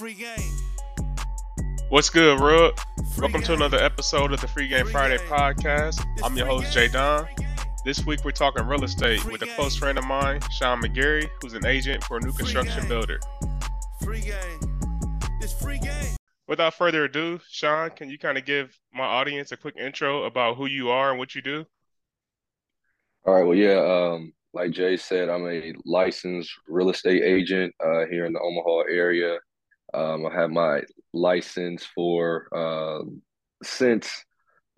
Free game. What's good, Rub? Welcome to another episode of the Free Game Friday podcast. I'm your host, Jaydon. This week we're talking real estate with a close friend of mine, Sean McGary, who's an agent for a new construction builder. Free game. It's free game. Without further ado, Sean, can you kind of give my audience a quick intro about who you are and what you do? All right. Well, yeah. Um, like Jay said, I'm a licensed real estate agent uh, here in the Omaha area. Um, I have my license for uh, since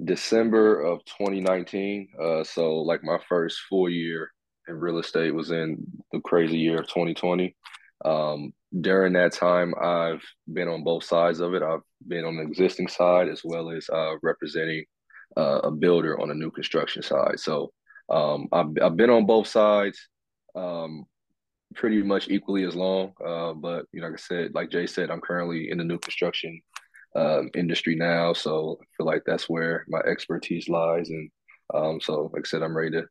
December of 2019. Uh, so, like my first full year in real estate was in the crazy year of 2020. Um, during that time, I've been on both sides of it. I've been on the existing side as well as uh, representing uh, a builder on a new construction side. So um, I've, I've been on both sides um, pretty much equally as long. Uh, but you know, like I said, like Jay said, I'm currently in the new construction um, industry now, so I feel like that's where my expertise lies. And um, so, like I said, I'm ready to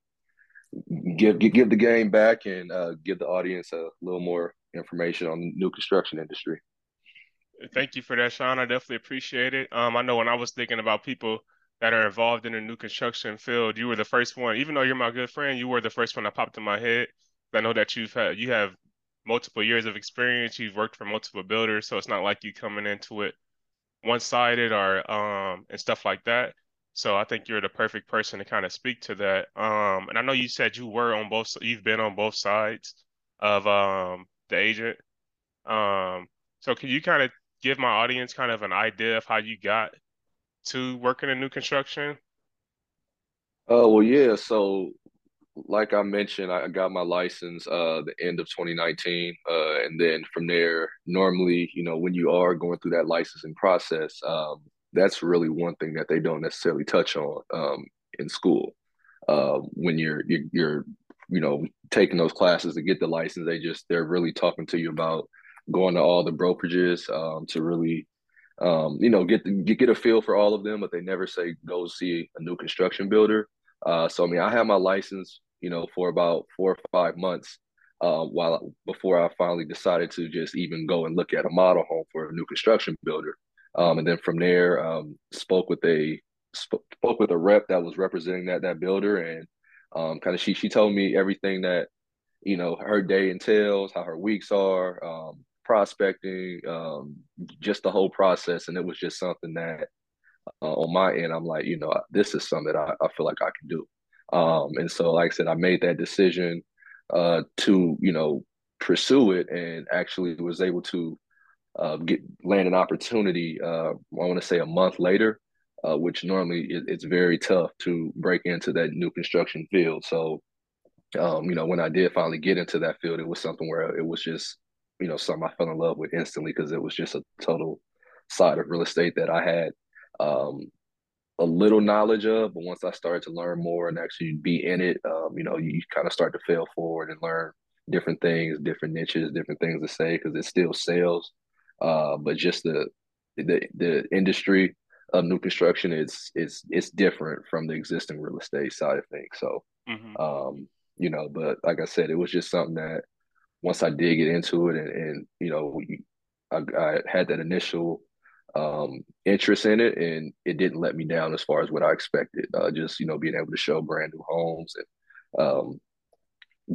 give give, give the game back and uh, give the audience a little more information on the new construction industry. Thank you for that, Sean. I definitely appreciate it. Um, I know when I was thinking about people that are involved in the new construction field, you were the first one. Even though you're my good friend, you were the first one that popped in my head. I know that you've had you have multiple years of experience. You've worked for multiple builders, so it's not like you coming into it one sided or um and stuff like that. So I think you're the perfect person to kind of speak to that. Um, and I know you said you were on both. You've been on both sides of um the agent. Um, so can you kind of give my audience kind of an idea of how you got to working in new construction? Oh well, yeah. So, like I mentioned, I got my license uh the end of 2019, uh, and then from there, normally, you know, when you are going through that licensing process, um, that's really one thing that they don't necessarily touch on um in school. Uh, when you're you're, you're you know taking those classes to get the license, they just they're really talking to you about going to all the brokerages um, to really um, you know, get, get get a feel for all of them, but they never say go see a new construction builder. Uh, so I mean, I had my license, you know, for about four or five months, uh, while before I finally decided to just even go and look at a model home for a new construction builder. Um, and then from there, um, spoke with a spoke, spoke with a rep that was representing that that builder, and um, kind of she she told me everything that you know her day entails, how her weeks are, um, prospecting, um, just the whole process. And it was just something that uh, on my end, I'm like, you know, this is something that I, I feel like I can do. Um, and so, like I said, I made that decision uh, to, you know, pursue it and actually was able to uh, get land an opportunity. Uh, I want to say a month later, uh, which normally it, it's very tough to break into that new construction field. So, um, you know, when I did finally get into that field, it was something where it was just you know something I fell in love with instantly because it was just a total side of real estate that I had um, a little knowledge of, but once I started to learn more and actually be in it, um, you know, you, kind of start to fail forward and learn different things, different niches, different things to say because it still sales, uh, but just the the the industry of new construction is it's it's different from the existing real estate side of things. So, mm-hmm. um, you know, but like I said, it was just something that once I did get into it and, and you know, I, I, had that initial um, interest in it and it didn't let me down as far as what I expected. Uh, just, you know, being able to show brand new homes and um,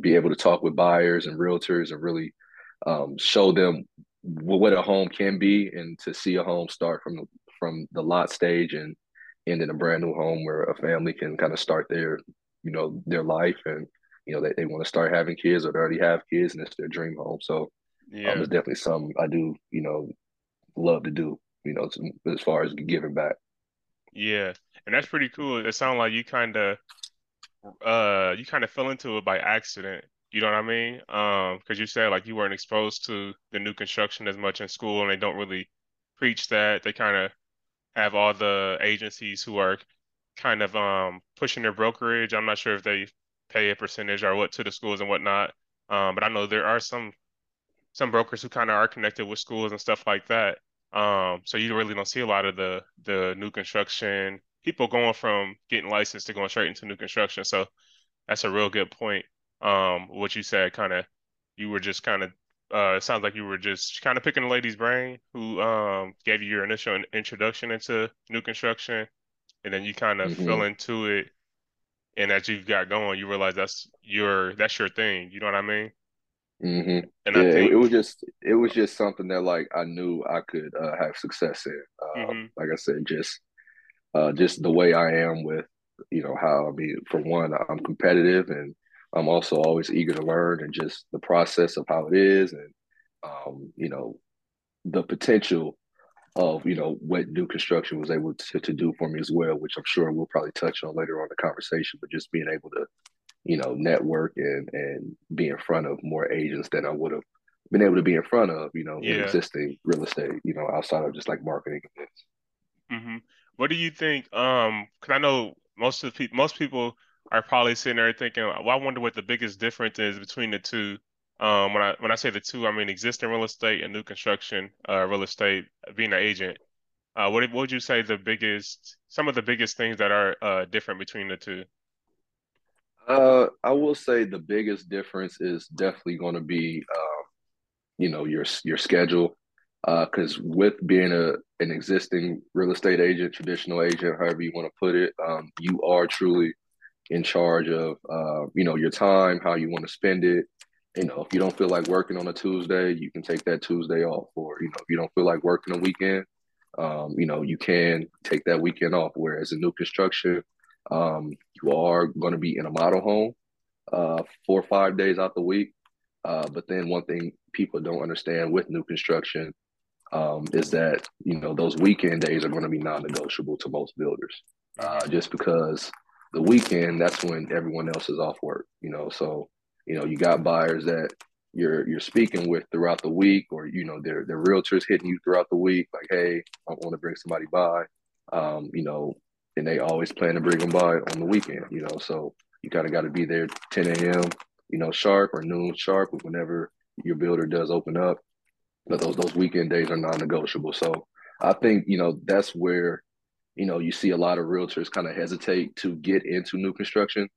be able to talk with buyers and realtors and really um, show them what a home can be and to see a home start from the, from the lot stage and end in a brand new home where a family can kind of start their, you know, their life and you know, they, they want to start having kids or they already have kids and it's their dream home. So um, yeah. um, it's definitely something I do, you know, love to do, you know, to, as far as giving back. Yeah. And that's pretty cool. It sounds like you kind of, uh, you kind of fell into it by accident. You know what I mean? Um, because you said like you weren't exposed to the new construction as much in school, and they don't really preach that. They kind of have all the agencies who are kind of um pushing their brokerage. I'm not sure if they pay a percentage or what to the schools and whatnot. Um, but I know there are some some brokers who kind of are connected with schools and stuff like that. Um, so you really don't see a lot of the the new construction people going from getting licensed to going straight into new construction. So that's a real good point. Um, what you said, kind of, you were just kind of uh, it sounds like you were just kind of picking a lady's brain who um gave you your initial introduction into new construction, and then you kind of hmm fell into it. And as you've got going, you realize that's your that's your thing. You know what I mean? Hmm And Yeah, I it, was just it was just something that like I knew I could uh, have success in. Um, hmm like I said, just uh, just the way I am with you know how I mean. For one, I'm competitive and I'm also always eager to learn and just the process of how it is and um, you know the potential of you know what new construction was able to, to do for me as well, which I'm sure we'll probably touch on later on in the conversation. But just being able to you know, network and and be in front of more agents than I would have been able to be in front of, you know, yeah. existing real estate, you know, outside of just like marketing events. hmm What do you think? Um, because I know most of the people, most people are probably sitting there thinking, well, I wonder what the biggest difference is between the two. Um, when I when I say the two, I mean existing real estate and new construction, uh, real estate, being an agent. Uh, what what would you say the biggest, some of the biggest things that are uh different between the 2 Uh, I will say the biggest difference is definitely going to be, uh, you know, your your schedule. Uh, because with being a an existing real estate agent, traditional agent, however you want to put it, um, you are truly in charge of uh, you know, your time, how you want to spend it. You know, if you don't feel like working on a Tuesday, you can take that Tuesday off. Or, you know, if you don't feel like working a weekend, um, you know, you can take that weekend off. Whereas in new construction, um, you are going to be in a model home uh, four or five days out the week. Uh, but then one thing people don't understand with new construction um, is that you know those weekend days are going to be non-negotiable to most builders, uh, just because the weekend that's when everyone else is off work. You know, so you know you got buyers that you're you're speaking with throughout the week, or you know their their realtors hitting you throughout the week, like, hey, I want to bring somebody by, um, you know, and they always plan to bring them by on the weekend. You know, so you kind of got to be there 10 a.m. You know, sharp or noon sharp, whenever your builder does open up but those those weekend days are non-negotiable. So I think you know that's where you know you see a lot of realtors kind of hesitate to get into new construction.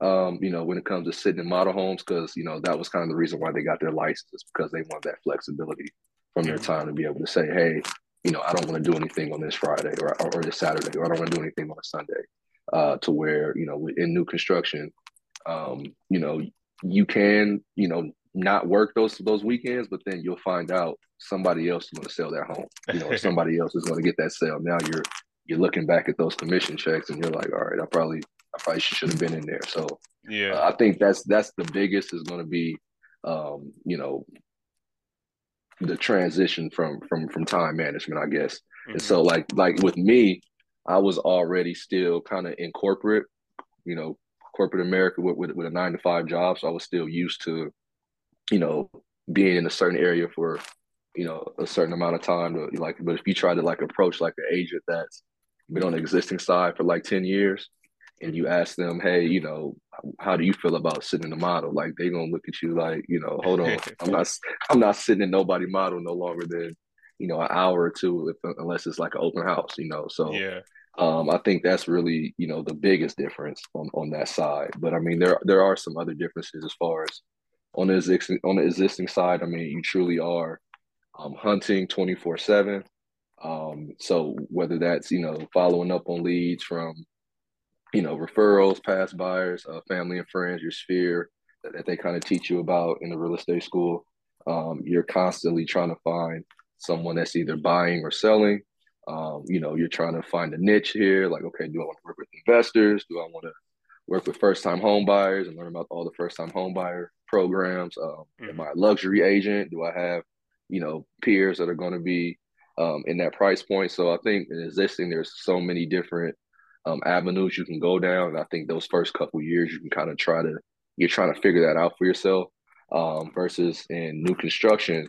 Um, you know, when it comes to sitting in model homes, because you know that was kind of the reason why they got their license because they want that flexibility from their time to be able to say, hey, you know, I don't want to do anything on this Friday or or, or this Saturday, or I don't want to do anything on a Sunday. Uh, to where you know in new construction, um, you know, you can, you know, not work those those weekends, but then you'll find out somebody else is going to sell their home, you know, somebody else is going to get that sale. Now you're you're looking back at those commission checks and you're like, all right, I probably I probably should have been in there. So Yeah. uh, I think that's that's the biggest is going to be, um, you know, the transition from from from time management, I guess. And hmm so like like with me, I was already still kind of in corporate, you know, corporate America with, with with a nine to five job. So I was still used to you know, being in a certain area for, you know, a certain amount of time to like, but if you try to like approach like an agent that's been on the existing side for like 10 years and you ask them, hey, you know, how do you feel about sitting in the model? Like they're gonna look at you like, you know, hold on, I'm not, I'm not sitting in nobody model no longer than, you know, an hour or two, if, unless it's like an open house, you know. So Yeah. um, I think that's really, you know, the biggest difference on on that side. But I mean, there there are some other differences as far as on the existing on the existing side, I mean, you truly are um, hunting twenty four seven. Um, so whether that's you know following up on leads from you know referrals, past buyers, uh, family and friends, your sphere that, that they kind of teach you about in the real estate school, um, you're constantly trying to find someone that's either buying or selling. Um, you know, you're trying to find a niche here. Like, okay, do I want to work with investors? Do I want to work with first time home buyers and learn about all the first time home buyer programs. Um, am hmm I a luxury agent? Do I have, you know, peers that are going to be um, in that price point? So I think in existing, there's so many different um, avenues you can go down. And I think those first couple years, you can kind of try to, you're trying to figure that out for yourself um, versus in new construction.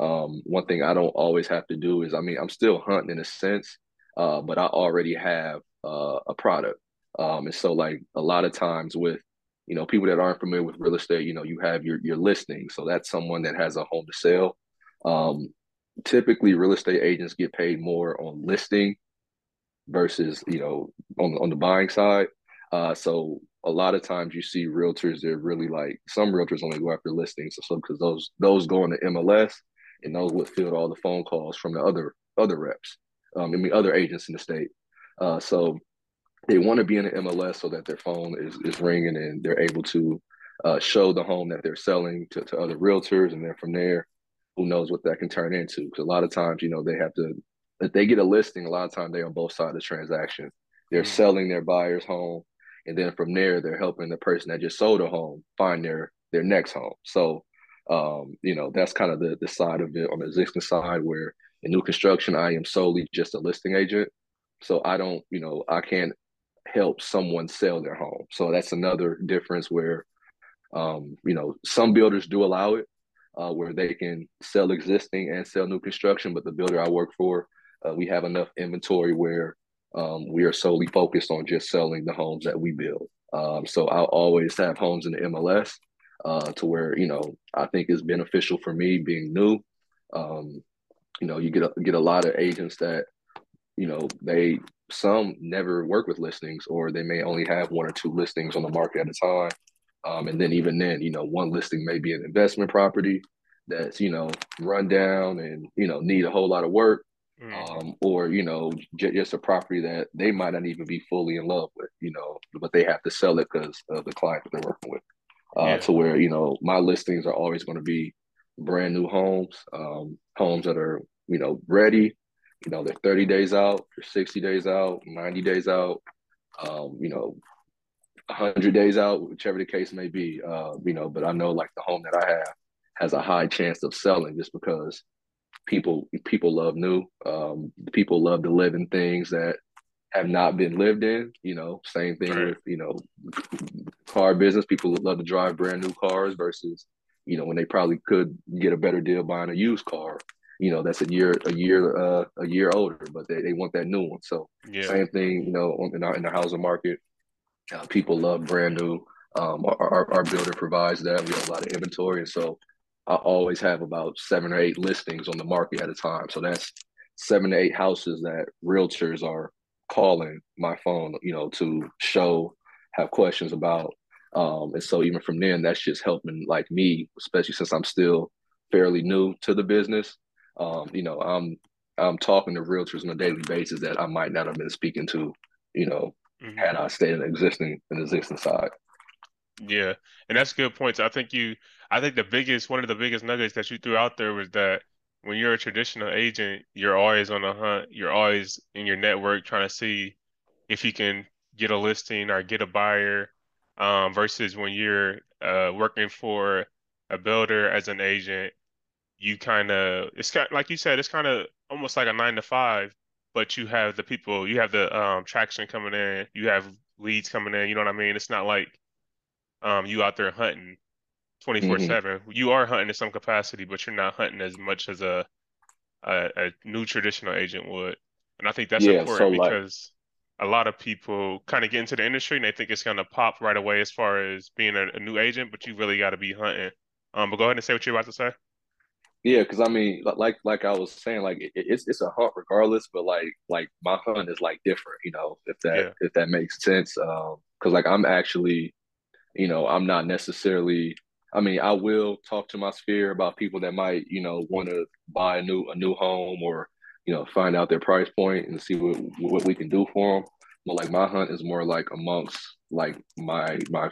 Um, one thing I don't always have to do is, I mean, I'm still hunting in a sense, uh, but I already have uh, a product. Um, and so like a lot of times with, you know, people that aren't familiar with real estate, you know, you have your your listing. So that's someone that has a home to sell. Um, typically real estate agents get paid more on listing versus, you know, on on the buying side. Uh, so a lot of times you see realtors they're really like some realtors only go after listings so because those those go into MLS and those would field all the phone calls from the other other reps um, I mean other agents in the state uh, so they want to be in the MLS so that their phone is is ringing and they're able to uh, show the home that they're selling to, to other realtors and then from there who knows what that can turn into because a lot of times you know they have to if they get a listing a lot of times they're on both sides of the transaction. They're mm-hmm. selling their buyer's home and then from there they're helping the person that just sold a home find their their next home. So um, you know that's kind of the the side of it on the existing side where in new construction i am solely just a listing agent. So i don't you know i can't help someone sell their home. So that's another difference where um, you know some builders do allow it uh, where they can sell existing and sell new construction but the builder i work for uh, we have enough inventory where um, we are solely focused on just selling the homes that we build. Um, so I'll always have homes in the MLS uh, to where you know I think is beneficial for me being new. Um, you know, you get a, get a lot of agents that you know they some never work with listings or they may only have one or two listings on the market at a time. Um, and then even then, you know, one listing may be an investment property that's you know run down and you know need a whole lot of work. Um, or you know, j- just a property that they might not even be fully in love with, you know, but they have to sell it because of the client that they're working with. Uh, yeah. To where you know, my listings are always going to be brand new homes, um, homes that are you know ready. You know, they're 30 days out, they're 60 days out, 90 days out, um, you know, 100 days out, whichever the case may be. Uh, you know, but I know like the home that I have has a high chance of selling just because people people love new. Um, people love to live in things that have not been lived in. You know, same thing right. with you know car business. People love to drive brand new cars versus you know when they probably could get a better deal buying a used car. You know, that's a year a year uh, a year older, but they, they want that new one. So yeah. same thing. You know, in our in the housing market, uh, people love brand new. Um, our, our, our builder provides that. We have a lot of inventory, and so I always have about seven or eight listings on the market at a time. So that's seven to eight houses that realtors are calling my phone, you know, to show, have questions about. Um, and so even from then, that's just helping like me, especially since I'm still fairly new to the business. Um, you know, I'm I'm talking to realtors on a daily basis that I might not have been speaking to, you know, mm-hmm. had I stayed in existing in the existing side. Yeah, and that's good points. I think you, I think the biggest, one of the biggest nuggets that you threw out there was that when you're a traditional agent, you're always on the hunt. You're always in your network trying to see if you can get a listing or get a buyer. Um, versus when you're uh, working for a builder as an agent, you kind of it's kind like you said, it's kind of almost like a nine to five, but you have the people, you have the um, traction coming in, you have leads coming in. You know what I mean? It's not like um, you out there hunting 24 mm-hmm. 7. You are hunting in some capacity, but you're not hunting as much as a, a, a new traditional agent would. And I think that's yeah, important so because a lot of people kind of get into the industry and they think it's going to pop right away as far as being a, a new agent, but you really got to be hunting. Um, but go ahead and say what you're about to say. Yeah, because I mean, like like I was saying, like it, it's it's a hunt regardless, but like like my hunt is like different, you know, if that yeah. if that makes sense. Um, because like I'm actually you know, I'm not necessarily I mean, I will talk to my sphere about people that might, you know, want to buy a new a new home or, you know, find out their price point and see what what we can do for them. But like my hunt is more like amongst like my my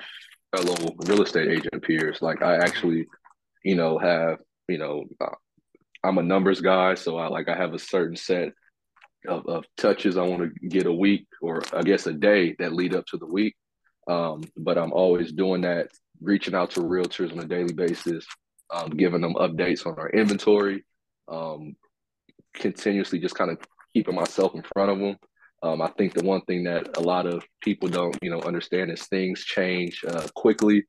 fellow real estate agent peers. Like I actually, you know, have you know, uh, I'm a numbers guy, so I like I have a certain set of, of touches I want to get a week or I guess a day that lead up to the week. Um, but I'm always doing that, reaching out to realtors on a daily basis, um, giving them updates on our inventory, um, continuously just kind of keeping myself in front of them. Um, I think the one thing that a lot of people don't, you know, understand is things change uh, quickly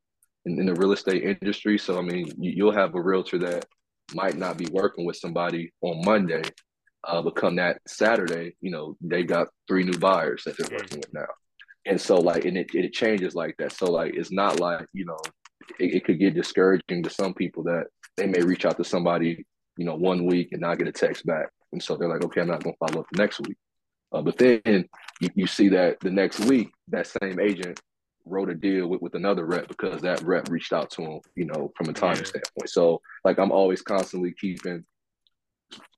in, in, the real estate industry. So, I mean, you, will have a realtor that might not be working with somebody on Monday, uh, but come that Saturday, you know, they've got three new buyers that they're working with now and so like and it, it changes like that so like it's not like you know it, it, could get discouraging to some people that they may reach out to somebody you know one week and not get a text back and so they're like okay i'm not going to follow up the next week uh, but then you, you see that the next week that same agent wrote a deal with, with another rep because that rep reached out to him, you know, from a timing Yeah. standpoint. So like I'm always constantly keeping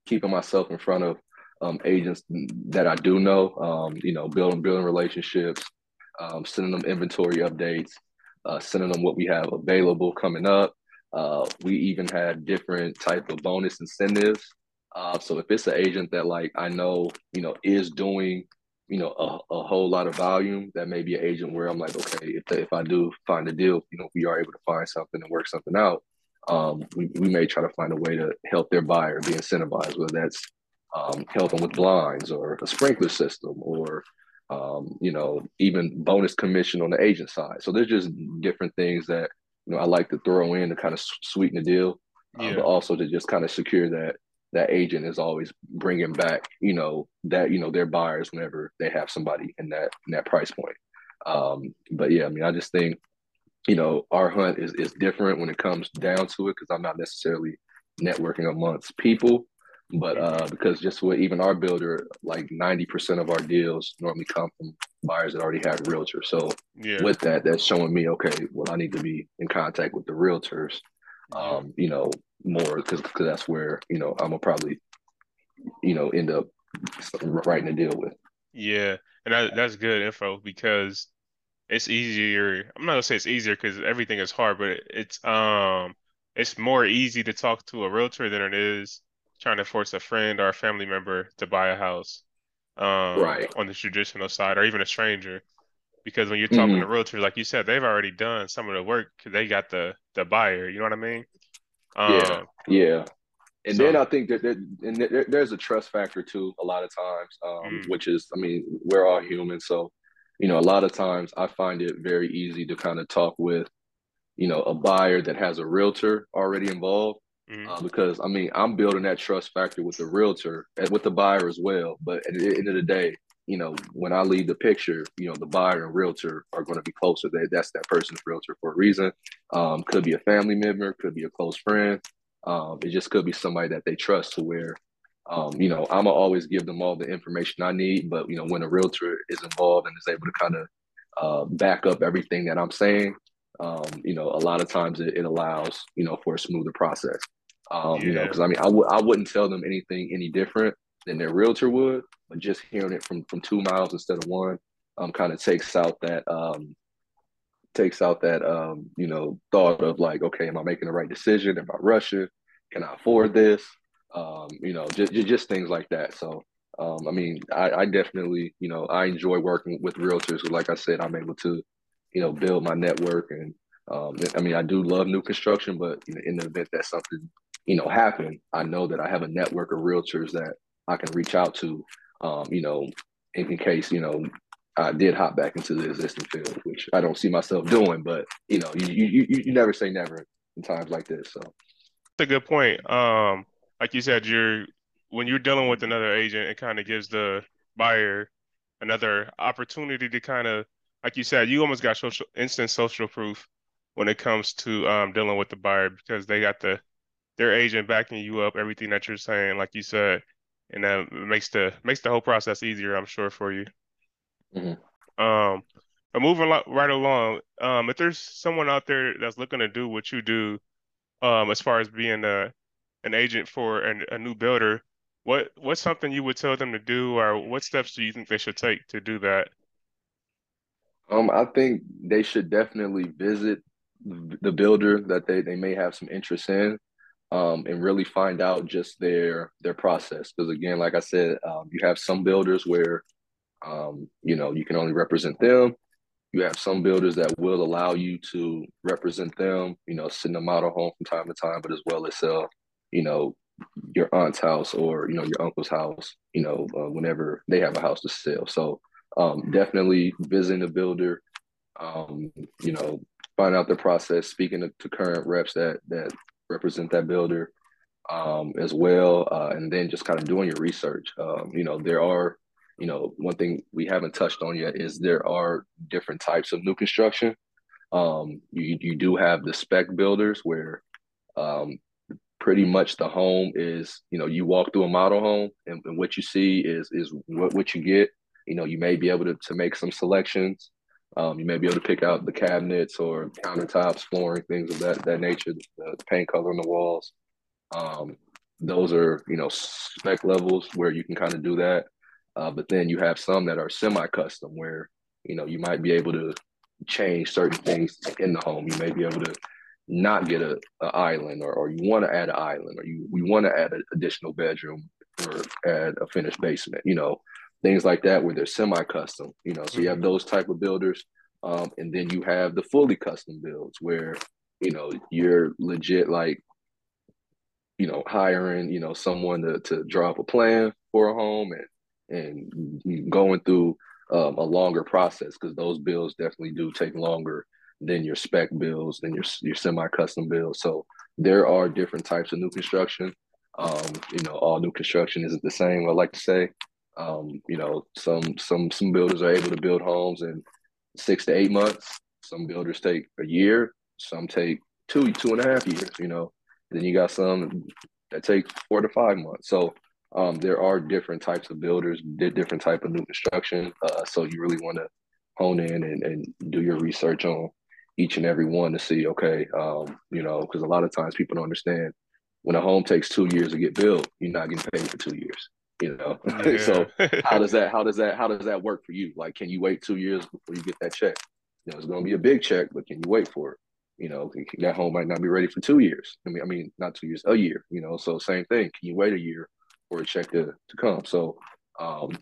keeping myself in front of um, agents that I do know, um, you know, building building relationships, um, sending them inventory updates, uh, sending them what we have available coming up. Uh, we even had different type of bonus incentives. Uh, so if it's an agent that like I know, you know, is doing, you know, a, a whole lot of volume, that may be an agent where I'm like, okay, if they, if I do find a deal, you know, we are able to find something and work something out. Um, we, we may try to find a way to help their buyer be incentivized, whether that's um, helping with blinds or a sprinkler system or um, you know even bonus commission on the agent side. So there's just different things that you know I like to throw in to kind of sweeten the deal, uh, but also to just kind of secure that that agent is always bringing back you know that you know their buyers whenever they have somebody in that in that price point. Um, but yeah, I mean I just think you know our hunt is is different when it comes down to it because I'm not necessarily networking amongst people but uh, because just with even our builder, like 90% of our deals normally come from buyers that already have realtors. So Yeah. with that, that's showing me, okay, well, I need to be in contact with the realtors, um, you know, more because because that's where, you know, I'm gonna probably, you know, end up writing a deal with. Yeah, and that that's good info because it's easier. I'm not gonna say it's easier because everything is hard, but it's um it's more easy to talk to a realtor than it is trying to force a friend or a family member to buy a house um Right. on the traditional side or even a stranger. Because when you're talking to Mhm. realtors, like you said, they've already done some of the work they got the the buyer. You know what I mean? Yeah. Um, Yeah. And so then I think that there, and there, there's a trust factor too, a lot of times, um, mm, which is, I mean, we're all human. So, you know, a lot of times I find it very easy to kind of talk with, you know, a buyer that has a realtor already involved. Mm, Uh, because I mean, I'm building that trust factor with the realtor and with the buyer as well. But at the end of the day, you know, when I leave the picture, you know, the buyer and realtor are going to be closer. They, that's that person's realtor for a reason. Um, could be a family member, could be a close friend. Um, it just could be somebody that they trust to where, um, you know, I'm always give them all the information I need. But you know, when a realtor is involved and is able to kind of uh, back up everything that I'm saying, um, you know, a lot of times it, it allows, you know, for a smoother process. Um, you know, because I mean, I would I wouldn't tell them anything any different than their realtor would, but just hearing it from from two miles instead of one, um, kind of takes out that um takes out that um, you know, thought of like, okay, am I making the right decision? Am I rushing? Can I afford this? Um, you know, just just things like that. So um, I mean, I, I definitely, you know, I enjoy working with realtors. Like I said, I'm able to, you know, build my network and um, I mean, I do love new construction, but in the event that something, you know, happen, I know that I have a network of realtors that I can reach out to, um, you know, in, in case, you know, I did hop back into the existing field, which I don't see myself doing, but you know, you you you, you never say never in times like this. So that's a good point. Um, like you said, you're when you're dealing with another agent, it kind of gives the buyer another opportunity to kind of, like you said, you almost got social instant social proof when it comes to um dealing with the buyer because they got the their agent backing you up, everything that you're saying, like you said, and that makes the makes the whole process easier, I'm sure, for you. Mhm. Um, but moving right along, um, if there's someone out there that's looking to do what you do, um, as far as being a an agent for an, a new builder, what what's something you would tell them to do, or what steps do you think they should take to do that? Um, I think they should definitely visit the builder that they, they may have some interest in, um, and really find out just their their process. Because again, like I said, um, you have some builders where um, you know you can only represent them. You have some builders that will allow you to represent them, you know, send them a home from time to time, but as well as sell, you know, your aunt's house or you know your uncle's house, you know, uh, whenever they have a house to sell. So um, definitely visiting the builder, um, you know, find out the process, speaking to, to current reps that that represent that builder um, as well, uh, and then just kind of doing your research. Um, you know, there are, you know, one thing we haven't touched on yet is there are different types of new construction. Um, you you do have the spec builders where um, pretty much the home is, you know, you walk through a model home and, and what you see is is what, what you get. You know, you may be able to, to make some selections Um, you may be able to pick out the cabinets or countertops, flooring, things of that that nature, the, the paint color on the walls. Um, those are you know spec levels where you can kind of do that. Uh, but then you have some that are semi-custom where you know you might be able to change certain things in the home. You may be able to not get a, a island or, or you want to add an island or you we want to add an additional bedroom or add a finished basement, you know, things like that where they're semi-custom, you know. So you have mm-hmm. those type of builders. Um, and then you have the fully custom builds where, you know, you're legit like, you know, hiring, you know, someone to, to draw up a plan for a home and and going through um, a longer process because those bills definitely do take longer than your spec bills, than your your semi-custom bills. So there are different types of new construction. Um, you know, all new construction isn't the same. I like to say, um, you know, some some some builders are able to build homes in six to eight months. Some builders take a year. Some take two two and a half years. You know, then you got some that take four to five months. So um, there are different types of builders, different type of new construction. Uh, so you really want to hone in and, and do your research on each and every one to see, okay, um, you know, because a lot of times people don't understand when a home takes two years to get built, you're not getting paid for two years. You know, yeah. so how does that how does that how does that work for you? Like, can you wait two years before you get that check? You know, it's going to be a big check, but can you wait for it? You know, that home might not be ready for two years. I mean, I mean, not two years, a year. You know, so same thing. Can you wait a year for a check to, to come. So um,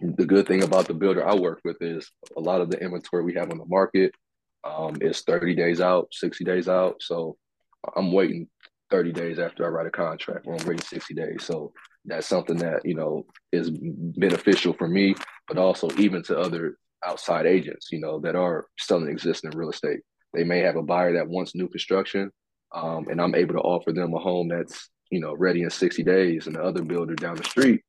the good thing about the builder I work with is a lot of the inventory we have on the market um, is 30 days out, 60 days out. So I'm waiting 30 days after I write a contract, or I'm waiting 60 days. So that's something that you know is beneficial for me, but also even to other outside agents, you know, that are selling existing real estate. They may have a buyer that wants new construction, um, and I'm able to offer them a home that's you know, ready in 60 days, and the other builder down the street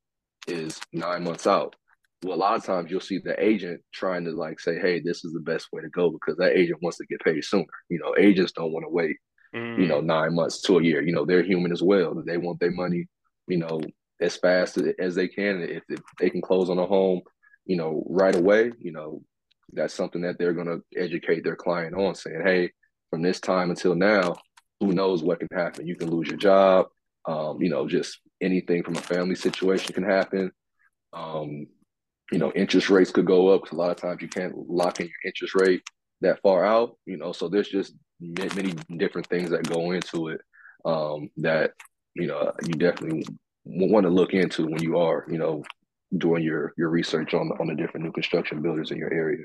is nine months out. Well, a lot of times you'll see the agent trying to like say, "Hey, this is the best way to go," because that agent wants to get paid sooner. You know, agents don't want to wait, mm. you know, mm. nine months to a year. You know, they're human as well. They want their money, you know, as fast as they can. If, if they can close on a home, you know, right away, you know, that's something that they're going to educate their client on, saying, "Hey, from this time until now, who knows what can happen? You can lose your job um, you know, just anything from a family situation can happen. Um, you know, interest rates could go up because a lot of times you can't lock in your interest rate that far out. You know, so there's just many different things that go into it um, that you know you definitely want to look into when you are you know doing your your research on on the different new construction builders in your area.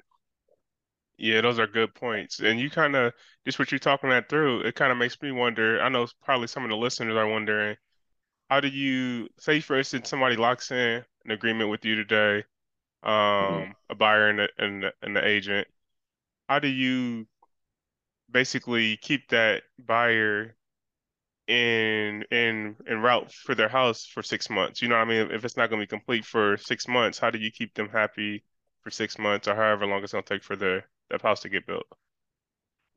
Yeah, those are good points. And you kind of, just what you're talking that through, it kind of makes me wonder. I know probably some of the listeners are wondering, how do you, say for instance, somebody locks in an agreement with you today, mm-hmm. um, mm-hmm. a buyer and, a, and, and the agent, how do you basically keep that buyer in in in route for their house for six months? You know what I mean? If it's not going to be complete for six months, how do you keep them happy for six months or however long it's going to take for their that house to get built?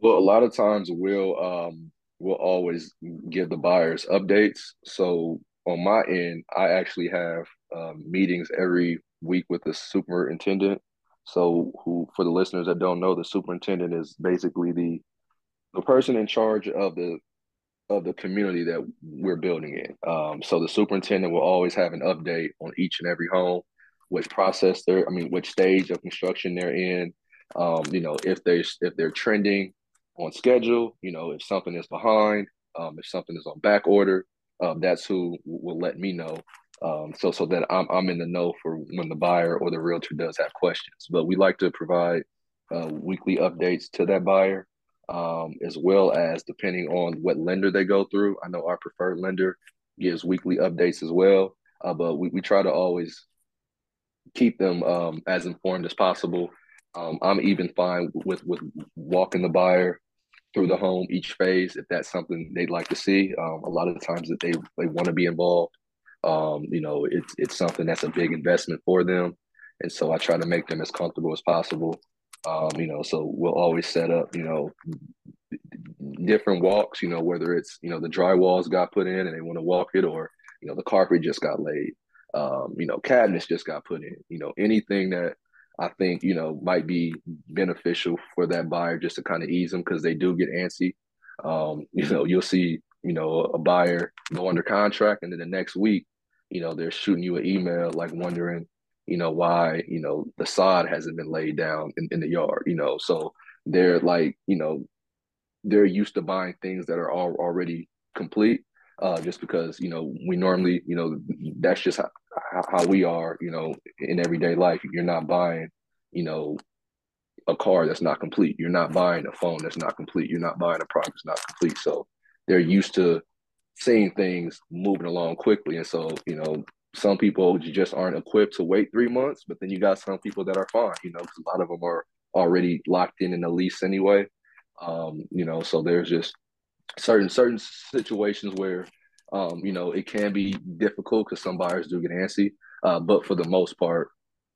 Well, a lot of times we'll um we'll always give the buyers updates. So on my end, I actually have um, meetings every week with the superintendent. So who for the listeners that don't know, the superintendent is basically the the person in charge of the of the community that we're building in. Um, so the superintendent will always have an update on each and every home, which process they're, I mean, which stage of construction they're in, um, you know, if they if they're trending on schedule, you know, if something is behind, um, if something is on back order, um, that's who will let me know. Um, so so that I'm I'm in the know for when the buyer or the realtor does have questions. But we like to provide uh, weekly updates to that buyer, um, as well as depending on what lender they go through. I know our preferred lender gives weekly updates as well, uh, but we, we try to always keep them um, as informed as possible um, I'm even fine with with walking the buyer through the home each phase if that's something they'd like to see. Um, a lot of the times that they they want to be involved, um, you know, it's it's something that's a big investment for them, and so I try to make them as comfortable as possible. Um, you know, so we'll always set up, you know, different walks. You know, whether it's you know the drywalls got put in and they want to walk it, or you know the carpet just got laid. Um, you know, cabinets just got put in. You know, anything that I think you know might be beneficial for that buyer just to kind of ease them because they do get antsy. Um, you know, you'll see you know a buyer go under contract, and then the next week, you know, they're shooting you an email like wondering, you know, why you know the sod hasn't been laid down in, in the yard. You know, so they're like you know they're used to buying things that are all already complete. Uh, just because you know we normally you know that's just how, how we are you know in everyday life you're not buying you know a car that's not complete you're not buying a phone that's not complete you're not buying a product that's not complete so they're used to seeing things moving along quickly and so you know some people just aren't equipped to wait three months but then you got some people that are fine you know because a lot of them are already locked in in the lease anyway um, you know, so there's just certain certain situations where um, you know it can be difficult because some buyers do get antsy. Uh, but for the most part,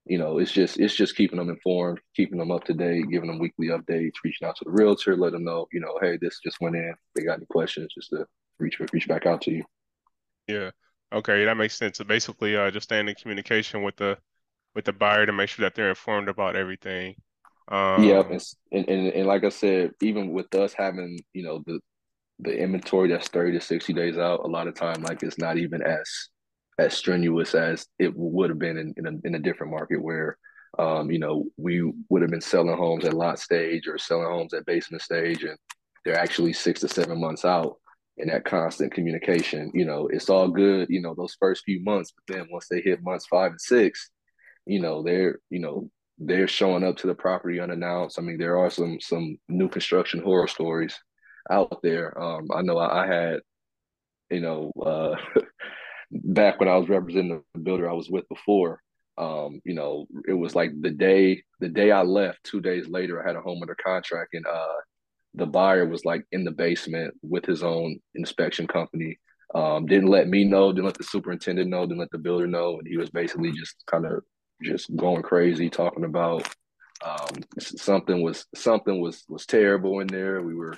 you know, it's just it's just keeping them informed, keeping them up to date, giving them weekly updates, reaching out to the realtor, let them know, you know, hey, this just went in. If they got any questions, just to reach reach back out to you. Yeah. Okay, that makes sense. So basically, uh, just staying in communication with the with the buyer to make sure that they're informed about everything. Um, and, and and like I said, even with us having you know the the inventory that's thirty to sixty days out, a lot of time like it's not even as as strenuous as it would have been in in a, in a different market where um, you know we would have been selling homes at lot stage or selling homes at basement stage, and they're actually six to seven months out. And that constant communication, you know, it's all good, you know, those first few months, but then once they hit months five and six, you know, they're, you know, they're showing up to the property unannounced. I mean, there are some some new construction horror stories out there. Um, I know I, I had, you know, uh, back when I was representing the builder I was with before. Um, you know, it was like the day the day I left. Two days later, I had a home under contract, and uh, the buyer was like in the basement with his own inspection company. Um, didn't let me know, didn't let the superintendent know, didn't let the builder know, and he was basically just kind of just going crazy talking about um, something was something was was terrible in there. We were,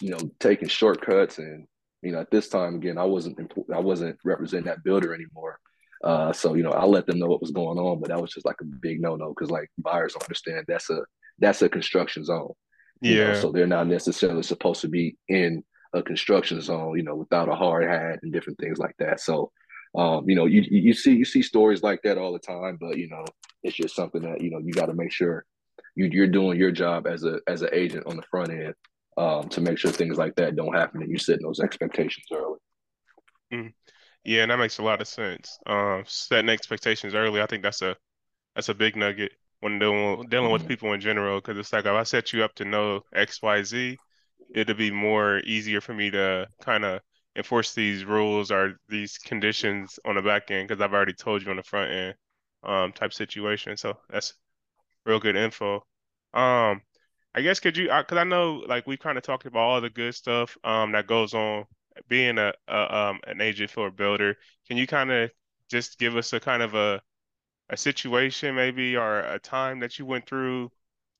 you know, taking shortcuts, and you know, at this time again, I wasn't I wasn't representing that builder anymore. Uh, so you know, I let them know what was going on, but that was just like a big no no because like buyers don't understand that's a that's a construction zone. Yeah. Know? So they're not necessarily supposed to be in a construction zone, you know, without a hard hat and different things like that. So um, you know, you you see you see stories like that all the time, but you know, it's just something that you know you got to make sure you you're doing your job as a as an agent on the front end um, to make sure things like that don't happen and you set those expectations early. Mm. Yeah, and that makes a lot of sense. Um, setting expectations early, I think that's a that's a big nugget when dealing dealing with mm-hmm. people in general. Because it's like if I set you up to know X, Y, Z, it'll be more easier for me to kind of enforce these rules or these conditions on the back end because I've already told you on the front end um, type situation. So that's real good info. Um, I guess could you because I, I, know like we kind of talked about all the good stuff um, that goes on being a, a um, an agent for a builder. Can you kind of just give us a kind of a a situation maybe or a time that you went through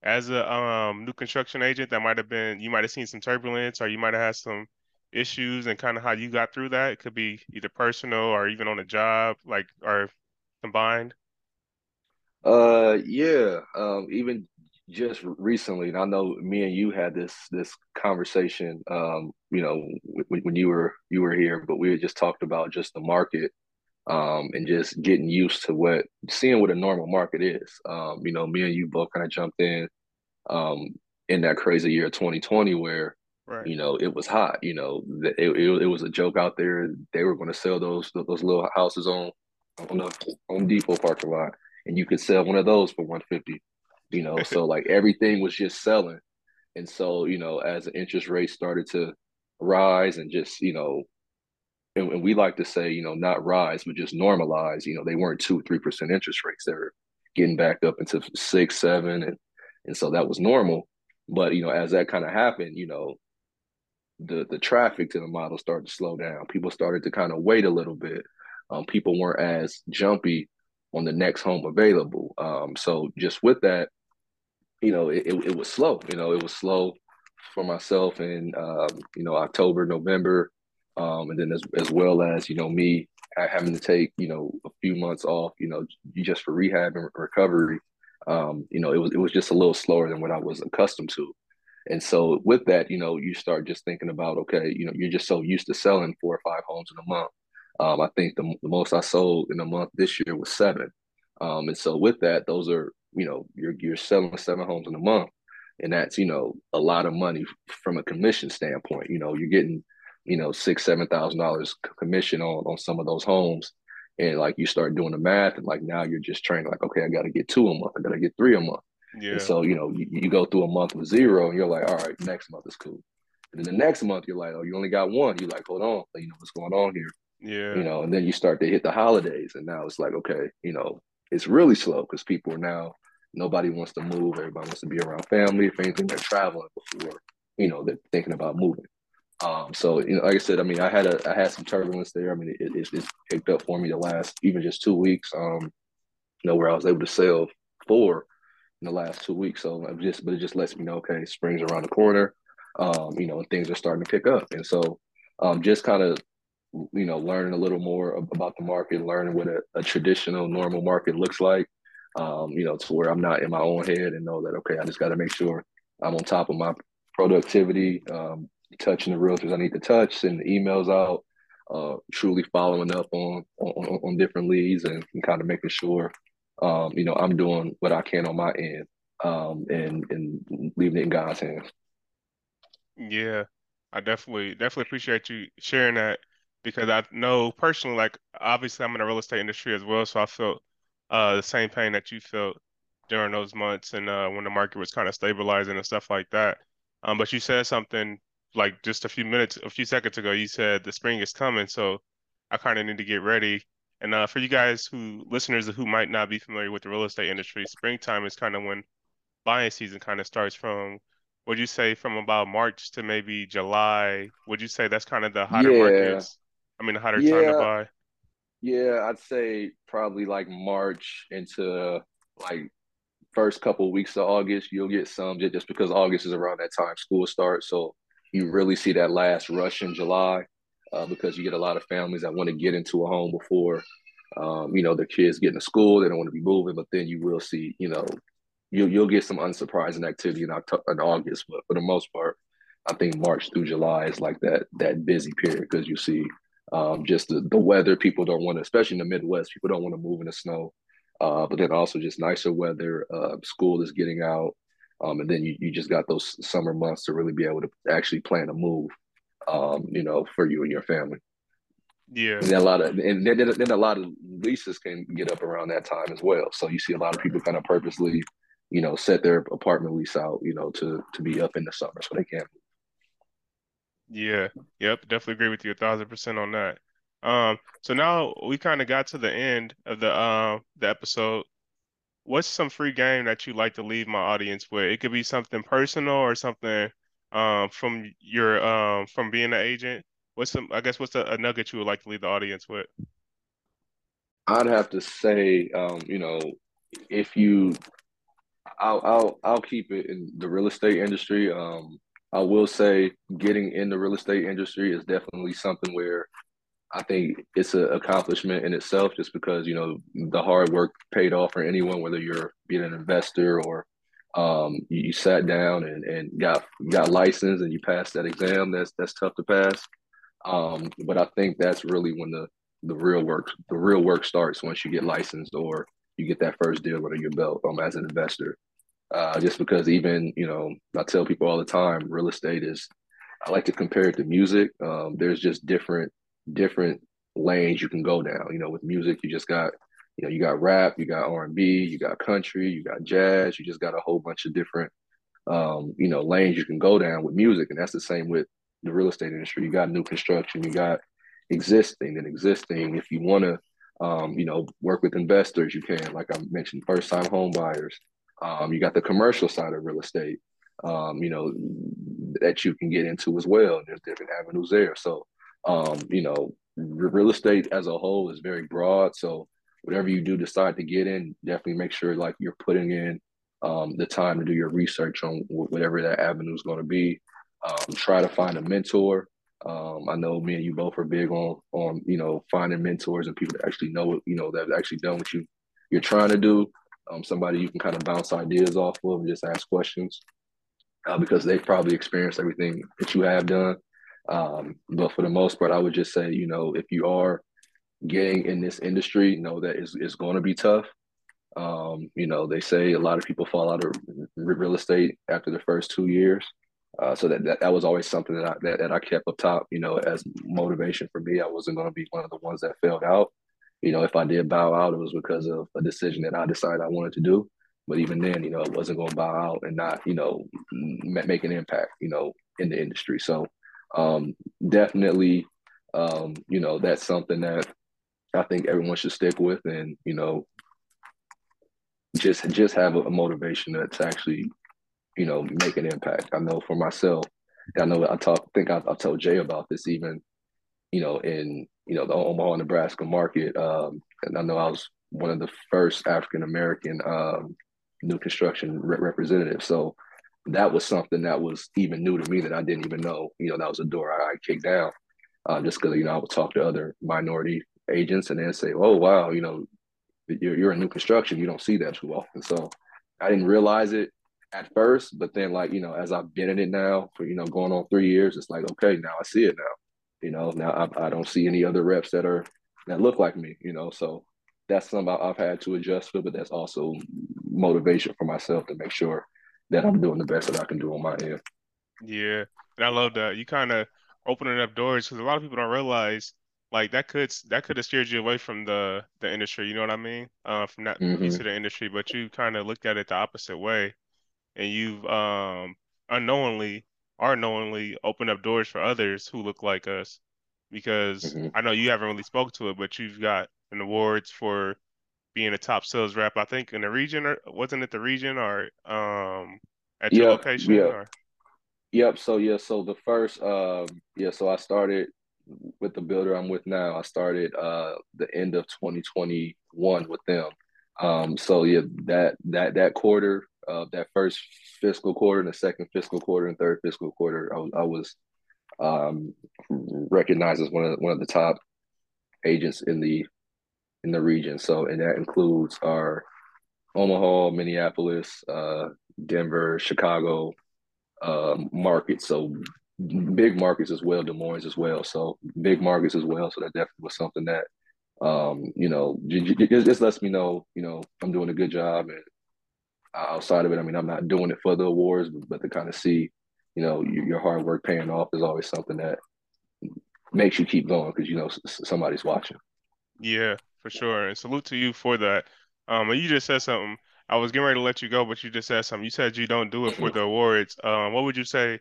as a um, new construction agent that might have been you might have seen some turbulence or you might have had some issues and kind of how you got through that? It could be either personal or even on a job, like or combined. Uh, yeah. Um, even just recently, and I know me and you had this this conversation. Um, you know, when, when you were you were here, but we had just talked about just the market. Um, and just getting used to what seeing what a normal market is. Um, you know, me and you both kind of jumped in um in that crazy year 2020 where Right. You know, it was hot. You know, it, it, it was a joke out there. They were going to sell those those little houses on on the Home Depot parking lot, and you could sell one of those for one fifty. You know, so like everything was just selling, and so you know, as the interest rates started to rise and just you know, and, and we like to say you know not rise but just normalize. You know, they weren't two three percent interest rates. They were getting back up into six seven, and and so that was normal. But you know, as that kind of happened, you know, the the traffic to the model started to slow down. People started to kind of wait a little bit. Um, people weren't as jumpy on the next home available. Um, so just with that, you know, it, it, it, was slow. You know, it was slow for myself in um, you know October, November, um, and then as as well as you know me having to take you know a few months off. You know, just for rehab and recovery. Um, you know, it was it was just a little slower than what I was accustomed to. And so with that, you know, you start just thinking about, okay, you know, you're just so used to selling four or five homes in a month. Um, I think the, the most I sold in a month this year was seven. Um, and so with that, those are, you know, you're you're selling seven homes in a month. And that's, you know, a lot of money from a commission standpoint. You know, you're getting, you know, six, seven thousand dollars commission on on some of those homes. And like you start doing the math, and like now you're just training, like, okay, I gotta get two a month, I gotta get three a month. Yeah. And so, you know, you, you go through a month with zero and you're like, all right, next month is cool. And then the next month you're like, oh, you only got one. You're like, hold on, you know, what's going on here? Yeah. You know, and then you start to hit the holidays and now it's like, okay, you know, it's really slow because people are now nobody wants to move. Everybody wants to be around family. If anything, they're traveling before, you know, they're thinking about moving. Um, so you know, like I said, I mean, I had a I had some turbulence there. I mean, it, it, it's picked up for me the last even just two weeks. Um, you know, where I was able to sell four in the last two weeks. So I'm just, but it just lets me know, okay, spring's around the corner, um, you know, things are starting to pick up. And so, um, just kind of, you know, learning a little more about the market, learning what a, a traditional normal market looks like, um, you know, to where I'm not in my own head and know that, okay, I just got to make sure I'm on top of my productivity, um, touching the realtors I need to touch, sending emails out, uh, truly following up on, on, on different leads and, and kind of making sure um, you know, I'm doing what I can on my end, um, and and leaving it in God's hands. Yeah, I definitely definitely appreciate you sharing that because I know personally, like obviously I'm in the real estate industry as well, so I felt uh, the same pain that you felt during those months and uh, when the market was kind of stabilizing and stuff like that. Um, but you said something like just a few minutes, a few seconds ago. You said the spring is coming, so I kind of need to get ready. And uh, for you guys who listeners who might not be familiar with the real estate industry, springtime is kind of when buying season kind of starts from. Would you say from about March to maybe July? Would you say that's kind of the hotter Yeah, markets? I mean, the hotter time to buy. yeah. I'd say probably like March into like first couple weeks of August, you'll get some just because August is around that time school starts. So you really see that last rush in July uh, because you get a lot of families that want to get into a home before, um, you know, their kids get into school. They don't want to be moving, but then you will see, you know, you'll you'll get some unsurprising activity in October, in August. But for the most part, I think March through July is like that that busy period because you see um, just the, the weather. People don't want to, especially in the Midwest, people don't want to move in the snow. Uh, but then also just nicer weather. Uh, school is getting out, um, and then you, you just got those summer months to really be able to actually plan a move. Um, you know, for you and your family. Yeah, And then a lot of and then, then a lot of leases can get up around that time as well. So you see a lot of people kind of purposely, you know, set their apartment lease out, you know, to to be up in the summer so they can. yeah, yep. Definitely agree with you a thousand percent on that. Um, so now we kind of got to the end of the um the episode. What's some free game that you'd like to leave my audience with? It could be something personal or something um from your um from being an agent. What's some, I guess, what's a, a nugget you would like to leave the audience with? I'd have to say, um, you know, if you, I'll I'll I'll keep it in the real estate industry. Um, I will say getting in the real estate industry is definitely something where I think it's an accomplishment in itself, just because you know the hard work paid off for anyone, whether you're being an investor or um, you, sat down and, and got got licensed and you passed that exam. That's that's tough to pass. Um, but I think that's really when the the real work the real work starts once you get licensed or you get that first deal under your belt um, as an investor. Uh, just because even you know I tell people all the time, real estate is I like to compare it to music. Um, there's just different different lanes you can go down. You know, with music, you just got you know you got rap, you got R and B, you got country, you got jazz. You just got a whole bunch of different um, you know lanes you can go down with music, and that's the same with the real estate industry. You got new construction, you got existing and existing. If you want to um, you know work with investors, you can. Like I mentioned, first time home buyers. Um, you got the commercial side of real estate. Um, you know that you can get into as well. There's different avenues there. So um, you know, real estate as a whole is very broad. So whatever you do decide to get in, definitely make sure like you're putting in um, the time to do your research on whatever that avenue is going to be. Um, try to find a mentor. Um, I know me and you both are big on on you know finding mentors and people that actually know you know that have actually done what you you're trying to do. um, somebody you can kind of bounce ideas off of and just ask questions uh, because they've probably experienced everything that you have done. Um, but for the most part, I would just say, you know, if you are getting in this industry, know that it's, it's going to be tough. Um, you know, they say a lot of people fall out of real estate after the first two years. Uh, so that, that that was always something that I that, that I kept up top, you know, as motivation for me. I wasn't going to be one of the ones that failed out. You know, if I did bow out, it was because of a decision that I decided I wanted to do. But even then, you know, I wasn't going to bow out and not, you know, make an impact, you know, in the industry. So um, definitely, um, you know, that's something that I think everyone should stick with, and you know, just just have a, a motivation that's actually, you know, make an impact. I know for myself, I know I talk, think I, I told Jay about this even, you know, in you know the Omaha, Nebraska market, um, and I know I was one of the first African American um, new construction re- representatives. So that was something that was even new to me that I didn't even know. You know, that was a door I, I kicked down uh, just because you know I would talk to other minority agents and then say, "Oh wow, you know, you're you're in new construction. You don't see that too often." So I didn't realize it at first, but then like you know, as I've been in it now for you know going on three years, it's like okay, now I see it now. You know, now I, I don't see any other reps that are that look like me. You know, so that's something I've had to adjust for, but that's also motivation for myself to make sure that I'm doing the best that I can do on my end. Yeah, and I love that you kind of opening up doors because a lot of people don't realize like that could that could have steered you away from the the industry. You know what I mean? Uh, from that mm-hmm. piece of the industry, but you kind of looked at it the opposite way, and you've um unknowingly or knowingly opened up doors for others who look like us. Because mm-hmm. I know you haven't really spoke to it, but you've got an awards for being a top sales rep. I think in the region, or wasn't it the region or um at your location? Yeah. Or? Yep. So yeah. So the first, um, yeah. So I started with the builder I'm with now. I started uh the end of 2021 with them. Um. So yeah, that that that quarter, uh, that first fiscal quarter, and the second fiscal quarter, and third fiscal quarter, I was I was um recognized as one of one of the top agents in the in the region. So and that includes our Omaha, Minneapolis, uh, Denver, Chicago, uh, markets. So big markets as well, Des Moines as well. So big markets as well. So that definitely was something that, um, you know, just, just lets me know, you know, I'm doing a good job. And outside of it, I mean, I'm not doing it for the awards, but, but to kind of see, you know, your, your hard work paying off is always something that makes you keep going because you know somebody's watching. Yeah, for sure. And salute to you for that. Um, you just said something I was getting ready to let you go, but you just said something. You said you don't do it for the awards. Um, what would you say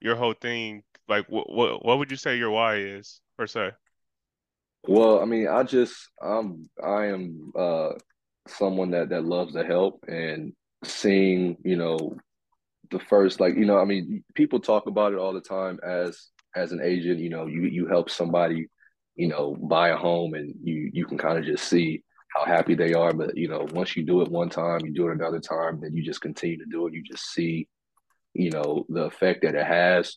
your whole thing, like what what what would you say your why is per se? Well, I mean, I just I'm I am uh someone that that loves to help and seeing, you know, the first like, you know, I mean, people talk about it all the time as as an agent, you know, you you help somebody, you know, buy a home and you you can kind of just see how happy they are. But you know, once you do it one time, you do it another time, then you just continue to do it. You just see, you know, the effect that it has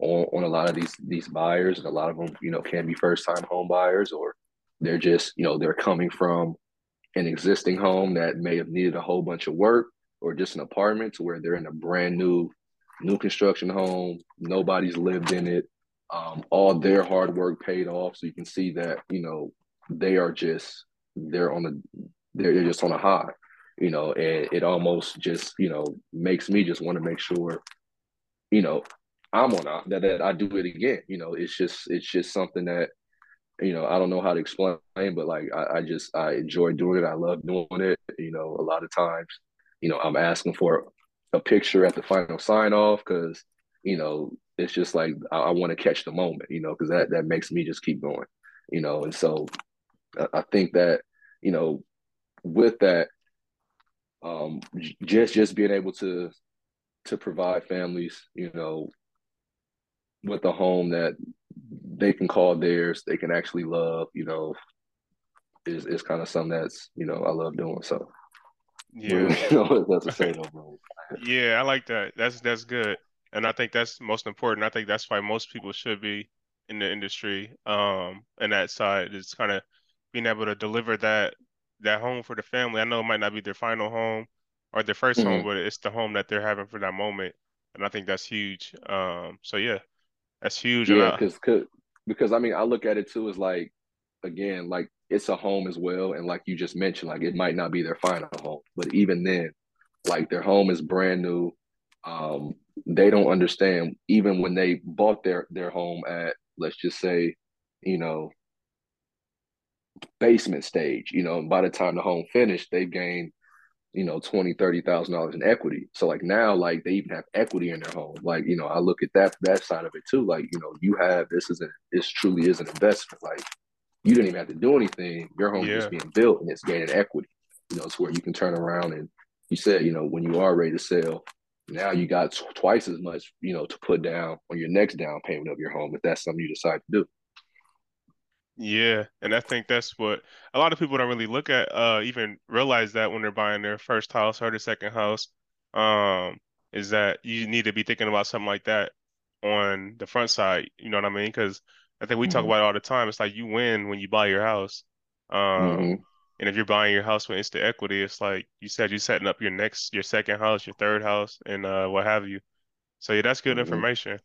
on, on a lot of these these buyers, and a lot of them, you know, can be first time home buyers, or they're just, you know, they're coming from an existing home that may have needed a whole bunch of work, or just an apartment to where they're in a brand new new construction home. Nobody's lived in it. Um, all their hard work paid off. So you can see that, you know, they are just they're on the they're, they're just on a high, you know, and it almost just you know makes me just want to make sure, you know, I'm on a, that that I do it again. You know, it's just it's just something that you know I don't know how to explain, but like I, I just I enjoy doing it. I love doing it. You know, a lot of times, you know, I'm asking for a picture at the final sign off because you know it's just like I, I want to catch the moment. You know, because that that makes me just keep going. You know, and so I think that you know, with that, um, just just being able to to provide families, you know, with a home that they can call theirs, they can actually love, you know, is is kind of something that's you know I love doing. So yeah, that's a say no, Yeah, I like that. That's that's good, and I think that's most important. I think that's why most people should be in the industry. Um, and that side is kind of being able to deliver that that home for the family. I know it might not be their final home or their 1st Mm-hmm. home, but it's the home that they're having for that moment, and I think that's huge. Um, so yeah, that's huge. Yeah, because because I mean I look at it too as like again like it's a home as well, and like you just mentioned, like it might not be their final home, but even then, like their home is brand new. Um, they don't understand even when they bought their their home at let's just say, you know, basement stage. You know, and by the time the home finished, they've gained you know, twenty, thirty thousand dollars in equity. So like now, like they even have equity in their home. Like, you know, I look at that that side of it too. Like, you know, you have this is a this truly is an investment. Like you didn't even have to do anything. Your home is Yeah. just being built and it's gaining equity. You know, it's where you can turn around and you said, you know, when you are ready to sell, now you got tw- twice as much, you know, to put down on your next down payment of your home if that's something you decide to do. Yeah, and I think that's what a lot of people don't really look at, uh, even realize that when they're buying their first house or their second house, um, is that you need to be thinking about something like that on the front side. You know what I mean? Because I think we talk Mhm. about it all the time. It's like you win when you buy your house. Um, Mhm. And if you're buying your house with instant equity, it's like you said, you're setting up your next, your second house, your third house, and uh, what have you. So yeah, that's good Mhm. information.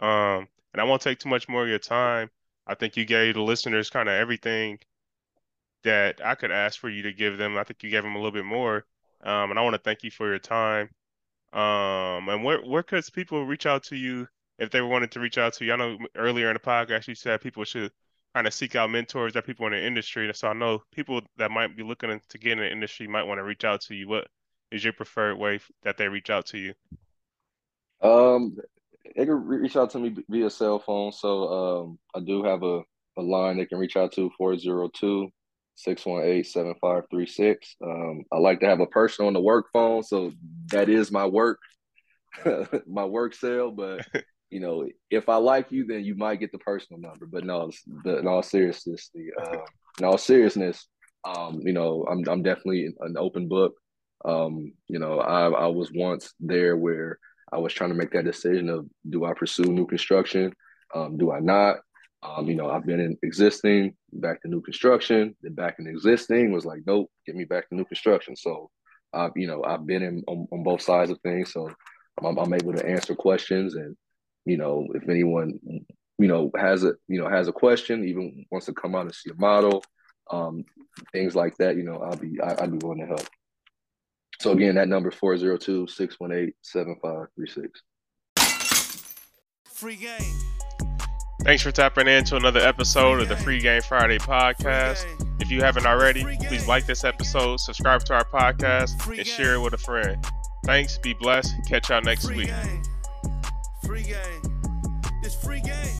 Um, and I won't take too much more of your time. I think you gave the listeners kind of everything that I could ask for you to give them. I think you gave them a little bit more. Um, and I want to thank you for your time. Um, and where where could people reach out to you if they wanted to reach out to you? I know earlier in the podcast you said people should kind of seek out mentors or people in the industry. So I know people that might be looking to get in the industry might want to reach out to you. What is your preferred way that they reach out to you? Um, they can reach out to me via cell phone. So um, I do have a, a line they can reach out to 402 618 7536. Um, I like to have a person on the work phone. So that is my work, my work cell. But, you know, if I like you, then you might get the personal number. But no, the, in all seriousness, the, uh, in all seriousness, um, you know, I'm, I'm definitely an open book. Um, you know, I, I was once there where I was trying to make that decision of do I pursue new construction? Um, do I not? Um, you know, I've been in existing, back to new construction, then back in existing was like, nope, get me back to new construction. So, I've you know, I've been in on, on both sides of things, so I'm, I'm able to answer questions, and you know, if anyone you know has a you know has a question, even wants to come out and see a model, um, things like that, you know, I'll be I, I'd be willing to help. So again, that number 402-618-7536. Free game. Thanks for tapping in to another episode of the Free Game Friday podcast. If you haven't already, please like this episode, subscribe to our podcast, and share it with a friend. Thanks, be blessed. Catch y'all next week. Free game.